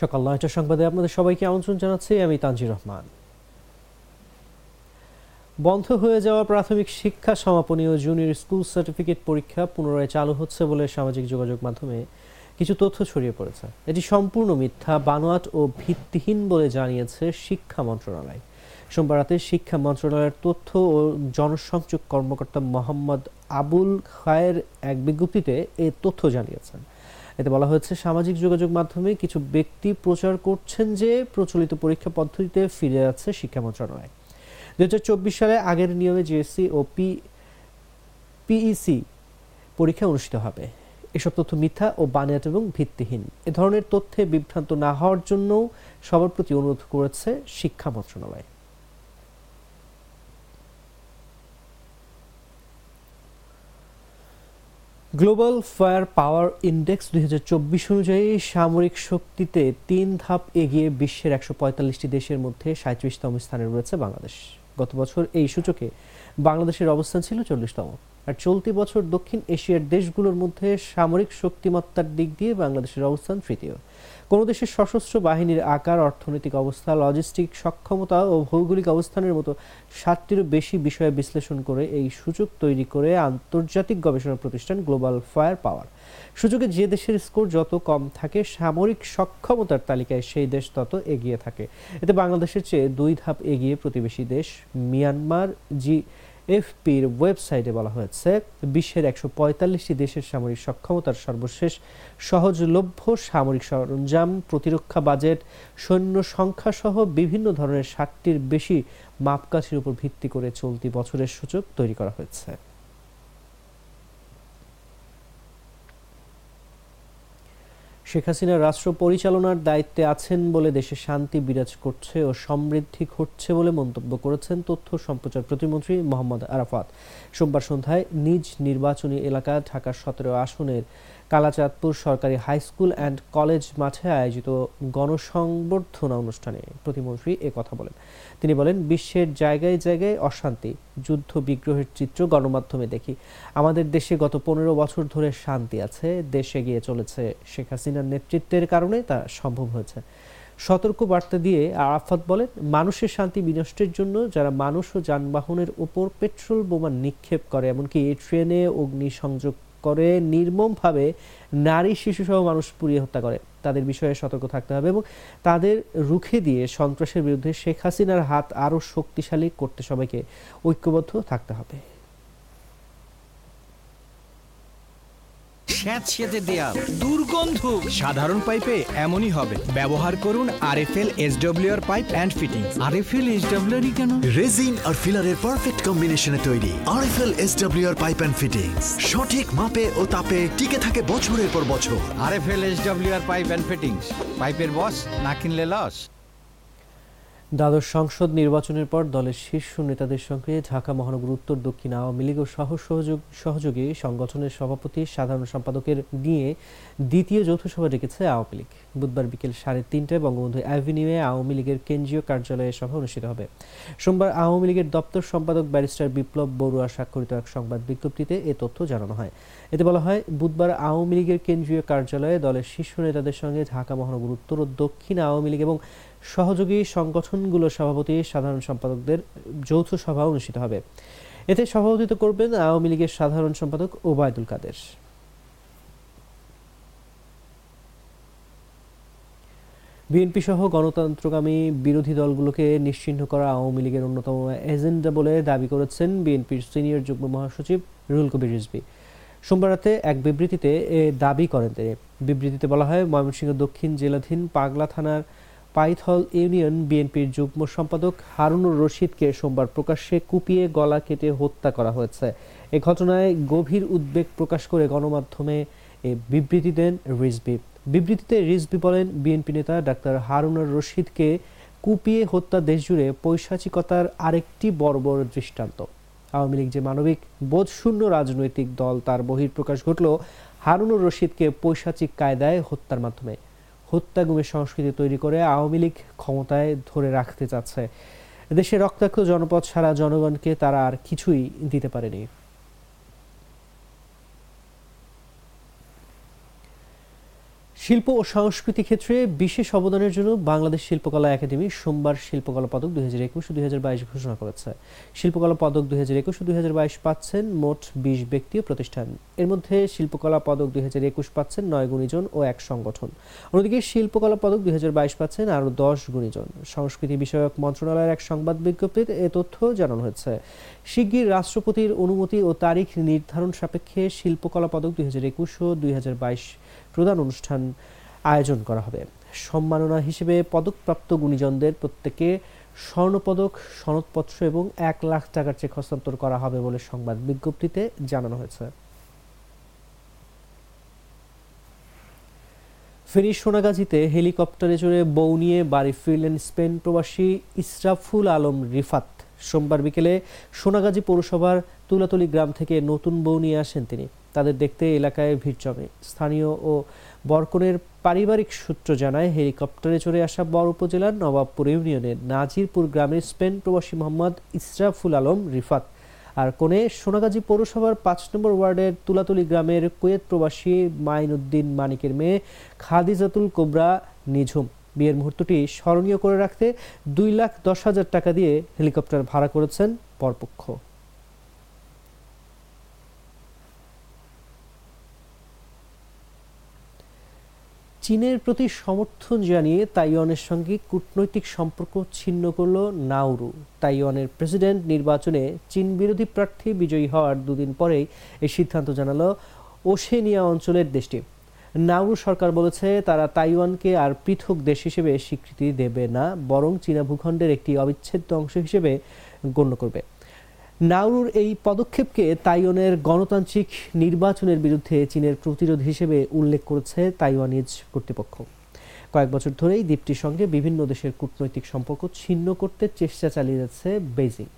সকাল নয়টার সংবাদে আপনাদের সবাইকে আমন্ত্রণ জানাচ্ছি, আমি তানজির রহমান। বন্ধ হয়ে যাওয়া প্রাথমিক শিক্ষা সমাপনী ও জুনিয়র স্কুল সার্টিফিকেট পরীক্ষা পুনরায় চালু হচ্ছে বলে সামাজিক যোগাযোগ মাধ্যমে কিছু তথ্য ছড়িয়ে পড়েছে। এটি সম্পূর্ণ মিথ্যা, বানোয়াট ও ভিত্তিহীন বলে জানিয়েছে শিক্ষা মন্ত্রণালয়। সোমবার রাতে শিক্ষা মন্ত্রণালয়ের তথ্য ও জনসংযোগ কর্মকর্তা মোহাম্মদ আবুল খায়ের এক বিজ্ঞপ্তিতে এই তথ্য জানিয়েছেন। এতে বলা হয়েছে, সামাজিক যোগাযোগ মাধ্যমে কিছু ব্যক্তি প্রচার করছেন যে প্রচলিত পরীক্ষা পদ্ধতিতে ফিরে যাচ্ছে শিক্ষা মন্ত্রণালয়। দুই হাজার চব্বিশ সালে আগের নিয়মে জিএসসি ও পি পিইসি পরীক্ষা অনুষ্ঠিত হবে। এসব তথ্য মিথ্যা ও বানিয়াত এবং ভিত্তিহীন। এ ধরনের তথ্যে বিভ্রান্ত না হওয়ার জন্য সবার প্রতি অনুরোধ করেছে শিক্ষা মন্ত্রণালয়। গ্লোবাল ফায়ার পাওয়ার ইন্ডেক্স দুই হাজার চব্বিশ অনুযায়ী সামরিক শক্তিতে তিন ধাপ এগিয়ে বিশ্বের একশো পঁয়তাল্লিশটি দেশের মধ্যে সাঁত্রিশতম স্থানে রয়েছে বাংলাদেশ। গত বছর এই সূচকে বাংলাদেশের অবস্থান ছিল চল্লিশতম। আর চলতি বছর দক্ষিণ এশিয়ার দেশগুলোর মধ্যে সামরিক শক্তিমত্তার দিক দিয়ে বাংলাদেশের অবস্থান তৃতীয়। কোনো দেশের সশস্ত্র বাহিনীর আকার, অর্থনৈতিক অবস্থা লজিস্টিক সক্ষমতা ও ভৌগোলিক অবস্থানের মতো সাতটিরও বেশি বিষয়ে বিশ্লেষণ করে এই সুযোগ তৈরি করে আন্তর্জাতিক গবেষণা প্রতিষ্ঠান গ্লোবাল ফায়ার পাওয়ার সুযোগে যে দেশের স্কোর যত কম থাকে, সামরিক সক্ষমতার তালিকায় সেই দেশ তত এগিয়ে থাকে। এতে বাংলাদেশের চেয়ে দুই ধাপ এগিয়ে প্রতিবেশী দেশ মিয়ানমার, জি এফপির ওয়েবসাইটে বলা হয়েছে, বিশ্বের একশো পঁয়তাল্লিশটি দেশের সামরিক সক্ষমতার সর্বশেষ সহজলভ্য সামরিক সরঞ্জাম, প্রতিরক্ষা বাজেট, সৈন্য সংখ্যাসহ বিভিন্ন ধরনের ষাটটির বেশি মাপকাঠির উপর ভিত্তি করে চলতি বছরের সূচক তৈরি করা হয়েছে। শেখ হাসিনা রাষ্ট্র পরিচালনার দায়িত্বে আছেন বলে দেশে শান্তি বিরাজ করছে ও সমৃদ্ধি ঘটছে বলে মন্তব্য করেছেন তথ্য সম্প্রচার প্রতিমন্ত্রী মোহাম্মদ আরাফাত। সোমবার সন্ধ্যায় নিজ নির্বাচনী এলাকা ঢাকার সতেরো আসনের কালাচাঁদপুর সরকারি হাই স্কুল অ্যান্ড কলেজ মাঠে আয়োজিত গণসংবর্ধনা অনুষ্ঠানে প্রতিমন্ত্রী এ কথা বলেন। তিনি বলেন, বিশ্বের জায়গায় জায়গায় অশান্তি, যুদ্ধ বিগ্রহের চিত্র গণমাধ্যমে দেখি। আমাদের দেশে গত পনেরো বছর ধরে শান্তি আছে, দেশে গিয়ে চলেছে। শেখ হাসিনার নেতৃত্বের কারণে তা সম্ভব হয়েছে। সতর্ক বার্তা দিয়ে আরাফাত বলেন, মানুষের শান্তি বিনষ্টের জন্য যারা মানুষ ও যানবাহনের উপর পেট্রোল বোমা নিক্ষেপ করে, এমনকি ট্রেনে অগ্নিসংযোগ করে নির্মমভাবে নারী শিশু সহ মানুষ পুড়িয়ে হত্যা করে। তাদের বিষয়ে সতর্ক থাকতে হবে এবং তাদের রুখে দিয়ে সন্ত্রাসের বিরুদ্ধে শেখ হাসিনার হাত আরও শক্তিশালী করতে সবাইকে ঐক্যবদ্ধ থাকতে হবে। স্যাঁতসেঁতে দেয়াল দুর্গন্ধ। সাধারণ পাইপে এমনই হবে। ব্যবহার করুন RFL SWR pipe and fittings. RFL SWR কেন? রেজিন আর ফিলারের পারফেক্ট কম্বিনেশনে তৈরি। RFL SWR pipe and fittings. সঠিক মাপে ও তাপে টিকে থাকে বছরের পর বছর। RFL SWR pipe and fittings. পাইপের বস না কিনলে লস। দ্বাদশ সংসদ নির্বাচনের পর দলের শীর্ষ নেতাদের সঙ্গে ঢাকা মহানগর উত্তর, দক্ষিণ আওয়ামী লীগ ও সহ সহযোগী সংগঠনের সভাপতি সাধারণ সম্পাদকের নিয়ে দ্বিতীয় যৌথ সভা ডেকেছে আওয়ামী লীগ। বুধবার বিকেল সাড়ে তিনটায় বঙ্গবন্ধু অ্যাভিনিউয়ে আওয়ামী লীগের কেন্দ্রীয় কার্যালয়ে সভা অনুষ্ঠিত হবে। সোমবার আওয়ামী লীগের দপ্তর সম্পাদক ব্যারিস্টার বিপ্লব বড়ুয়া স্বাক্ষরিত এক সংবাদ বিজ্ঞপ্তিতে এ তথ্য জানানো হয়। এতে বলা হয়, বুধবার আওয়ামী লীগের কেন্দ্রীয় কার্যালয়ে দলের শীর্ষ নেতাদের সঙ্গে ঢাকা মহানগর উত্তর ও দক্ষিণ আওয়ামী লীগ এবং সহযোগী সংগঠনগুলোর সভাপতি সাধারণ সম্পাদকদের যৌথ সভা অনুষ্ঠিত হবে। এতে সভাপতিত্ব করবেন আওয়ামী লীগের সাধারণ সম্পাদক ওবায়দুল কাদের। বিএনপি সহ গণতন্ত্রগামী বিরোধী দলগুলোকে নিশ্চিহ্ন করা আওয়ামী লীগের অন্যতম এজেন্ডা বলে দাবি করেছেন বিএনপির সিনিয়র যুগ্ম মহাসচিব রুল কবির রিজভী। সোমবার রাতে এক বিবৃতিতে এ দাবি করেন তিনি। বিবৃতিতে বলা হয় ময়মনসিংহ দক্ষিণ জেলাধীন পাগলা থানার পাইথল ইউনিয়ন বিএনপির যুগ্ম সম্পাদক হারুনুর রশিদকে সোমবার প্রকাশ্যে কুপিয়ে গলা কেটে হত্যা করা হয়েছে। এ ঘটনায় গভীর উদ্বেগ প্রকাশ করে গণমাধ্যমে বিবৃতি দেন রিজবি। বিবৃতিতে রিজবি বলেন, বিএনপি নেতা ডাক্তার হারুনুর রশিদকে কুপিয়ে হত্যা দেশজুড়ে পৈশাচিকতার আরেকটি বর্বর দৃষ্টান্ত। আওয়ামী লীগ যে মানবিক বোধশূন্য রাজনৈতিক দল, তার বহিঃপ্রকাশ ঘটল হারুনুর রশিদকে পৈশাচিক কায়দায় হত্যার মাধ্যমে। হত্যাগুমের সংস্কৃতি তৈরি করে আওয়ামী লীগ ক্ষমতায় ধরে রাখতে চাচ্ছে। দেশে রক্তাক্ত জনপদ সারা জনগণকে তারা আর কিছুই দিতে পারেনি। শিল্প ও সংস্কৃতি ক্ষেত্রে বিশেষ অবদানের জন্য বাংলাদেশ শিল্পকলা একাডেমি সোমবার শিল্পকলা পদক দুই হাজার একুশ দুই হাজার বাইশ ঘোষণা করেছে। শিল্পকলা পদক দুই হাজার একুশ দুই হাজার বাইশ পাচ্ছেন মোট বিশ ব্যক্তি ও প্রতিষ্ঠান। এর মধ্যে শিল্পকলা পদক দুই হাজার একুশ পাচ্ছেন নয় গুণীজন ও এক সংগঠন। অন্যদিকে শিল্পকলা পদক দুই হাজার বাইশ পাচ্ছেন আরও দশ গুণীজন। সংস্কৃতি বিষয়ক মন্ত্রণালয়ের এক সংবাদ বিজ্ঞপ্তিতে এ তথ্য জানানো হয়েছে। শিগগির রাষ্ট্রপতির অনুমতি ও তারিখ নির্ধারণ সাপেক্ষে শিল্পকলা পদক দুই হাজার একুশ ও দুই হাজার বাইশ প্রদান অনুষ্ঠান আয়োজন করা হবে। সম্মাননা হিসেবে পদকপ্রাপ্ত গুণীজনদের প্রত্যেকে স্বর্ণপদক, সনদপত্র এবং এক লাখ টাকার চেক হস্তান্তর করা হবে বলে সংবাদ বিজ্ঞপ্তিতে জানানো হয়েছে। ফেনী সোনাগাজীতে হেলিকপ্টারে চড়ে বউ নিয়ে বাড়ি ফিরলেন স্পেন প্রবাসী ইসরাফুল আলম রিফাত। সোমবার বিকেলে সোনাগাজী পৌরসভার তুলাতলি গ্রাম থেকে নতুন বউ নিয়ে আসেন তিনি। তাদের দেখতে এলাকায় ভিড় জমে। স্থানীয় ও বরকনের পারিবারিক সূত্র জানায়, হেলিকপ্টারে চড়ে আসা বড় উপজেলার নবাবপুর ইউনিয়নের নাজিরপুর গ্রামের স্পেন প্রবাসী মোহাম্মদ ইসরাফুল আলম রিফাত আর কোণে সোনাগাজী পৌরসভার পাঁচ নম্বর ওয়ার্ডের তুলাতলি গ্রামের কুয়েত প্রবাসী মাইনুদ্দিন মানিকের মেয়ে খাদিজাতুল কোবরা নিঝুম। বিয়ের মুহূর্তটি স্মরণীয় করে রাখতে দুই লাখ দশ হাজার টাকা দিয়ে হেলিকপ্টার ভাড়া করেছেন পরপক্ষ। চীনের প্রতি সমর্থন জানিয়ে তাইওয়ানের সঙ্গে কূটনৈতিক সম্পর্ক ছিন্ন করল নাউরু তাইওয়ানের প্রেসিডেন্ট নির্বাচনে চীন বিরোধী প্রার্থী বিজয়ী হওয়ার দুদিন পরেই এই সিদ্ধান্ত জানালো ওশেনিয়া অঞ্চলের দেশটি। নাউরু সরকার বলেছে, তারা তাইওয়ানকে আর পৃথক দেশ হিসেবে স্বীকৃতি দেবে না, বরং চীনা ভূখণ্ডের একটি অবিচ্ছেদ্য অংশ হিসেবে গণ্য করবে। নাউরুর এই পদক্ষেপকে তাইওয়ানের গণতান্ত্রিক নির্বাচনের বিরুদ্ধে চীনের প্রতিরোধ হিসেবে উল্লেখ করেছে তাইওয়ানিজ কর্তৃপক্ষ। কয়েক বছর ধরেই দ্বীপটির সঙ্গে বিভিন্ন দেশের কূটনৈতিক সম্পর্ক ছিন্ন করতে চেষ্টা চালিয়ে যাচ্ছে বেইজিং।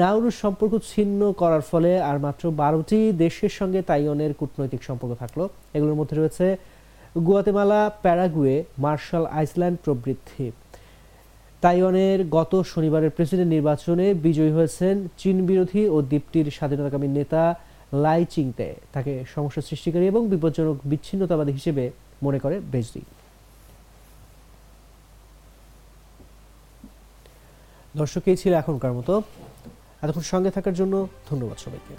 নাউরুর সম্পর্ক ছিন্ন করার ফলে আর মাত্র বারোটি দেশের সঙ্গে তাইওয়ানের কূটনৈতিক সম্পর্ক থাকল। এগুলোর মধ্যে রয়েছে গুয়াতেমালা, প্যারাগুয়ে, মার্শাল আইসল্যান্ড প্রভৃতি। তাইওয়ানের গত শনিবারের প্রেসিডেন্ট নির্বাচনে বিজয়ী হয়েছেন চীন বিরোধী ও দ্বীপটির স্বাধীনতাকামী নেতা লাই চিংতে। তাকে সমস্যা সৃষ্টিকারী এবং বিপজ্জনক বিচ্ছিন্নতাবাদী হিসেবে মনে করে বেজদি দর্শক, এই ছিল এখনকার মতো। এতক্ষণ সঙ্গে থাকার জন্য ধন্যবাদ সবাইকে।